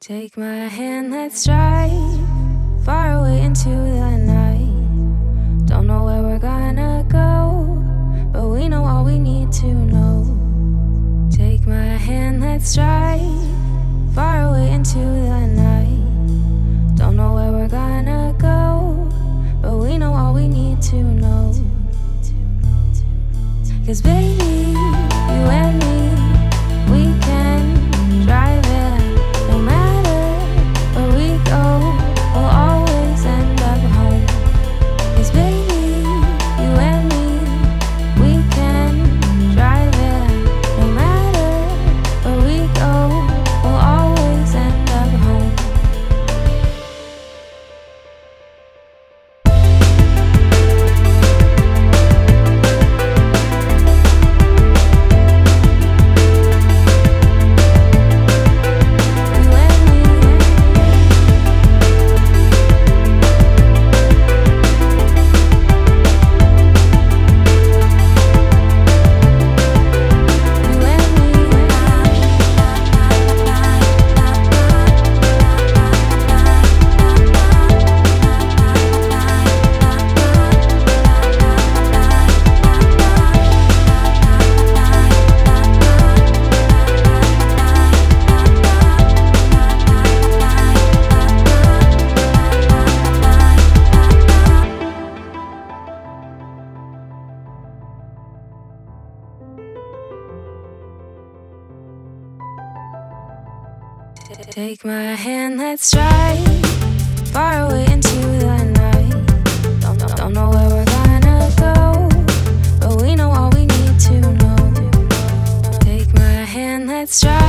Take my hand, let's drive far away into the night. Don't know where we're gonna go, but we know all we need to know. Take my hand, let's drive far away into the night. Don't know where we're gonna go, but we know all we need to know. Cause baby, you and me, Take my hand, let's drive far away into the night. Don't, don't, don't know where we're gonna go, but we know all we need to know. Take my hand, let's drive.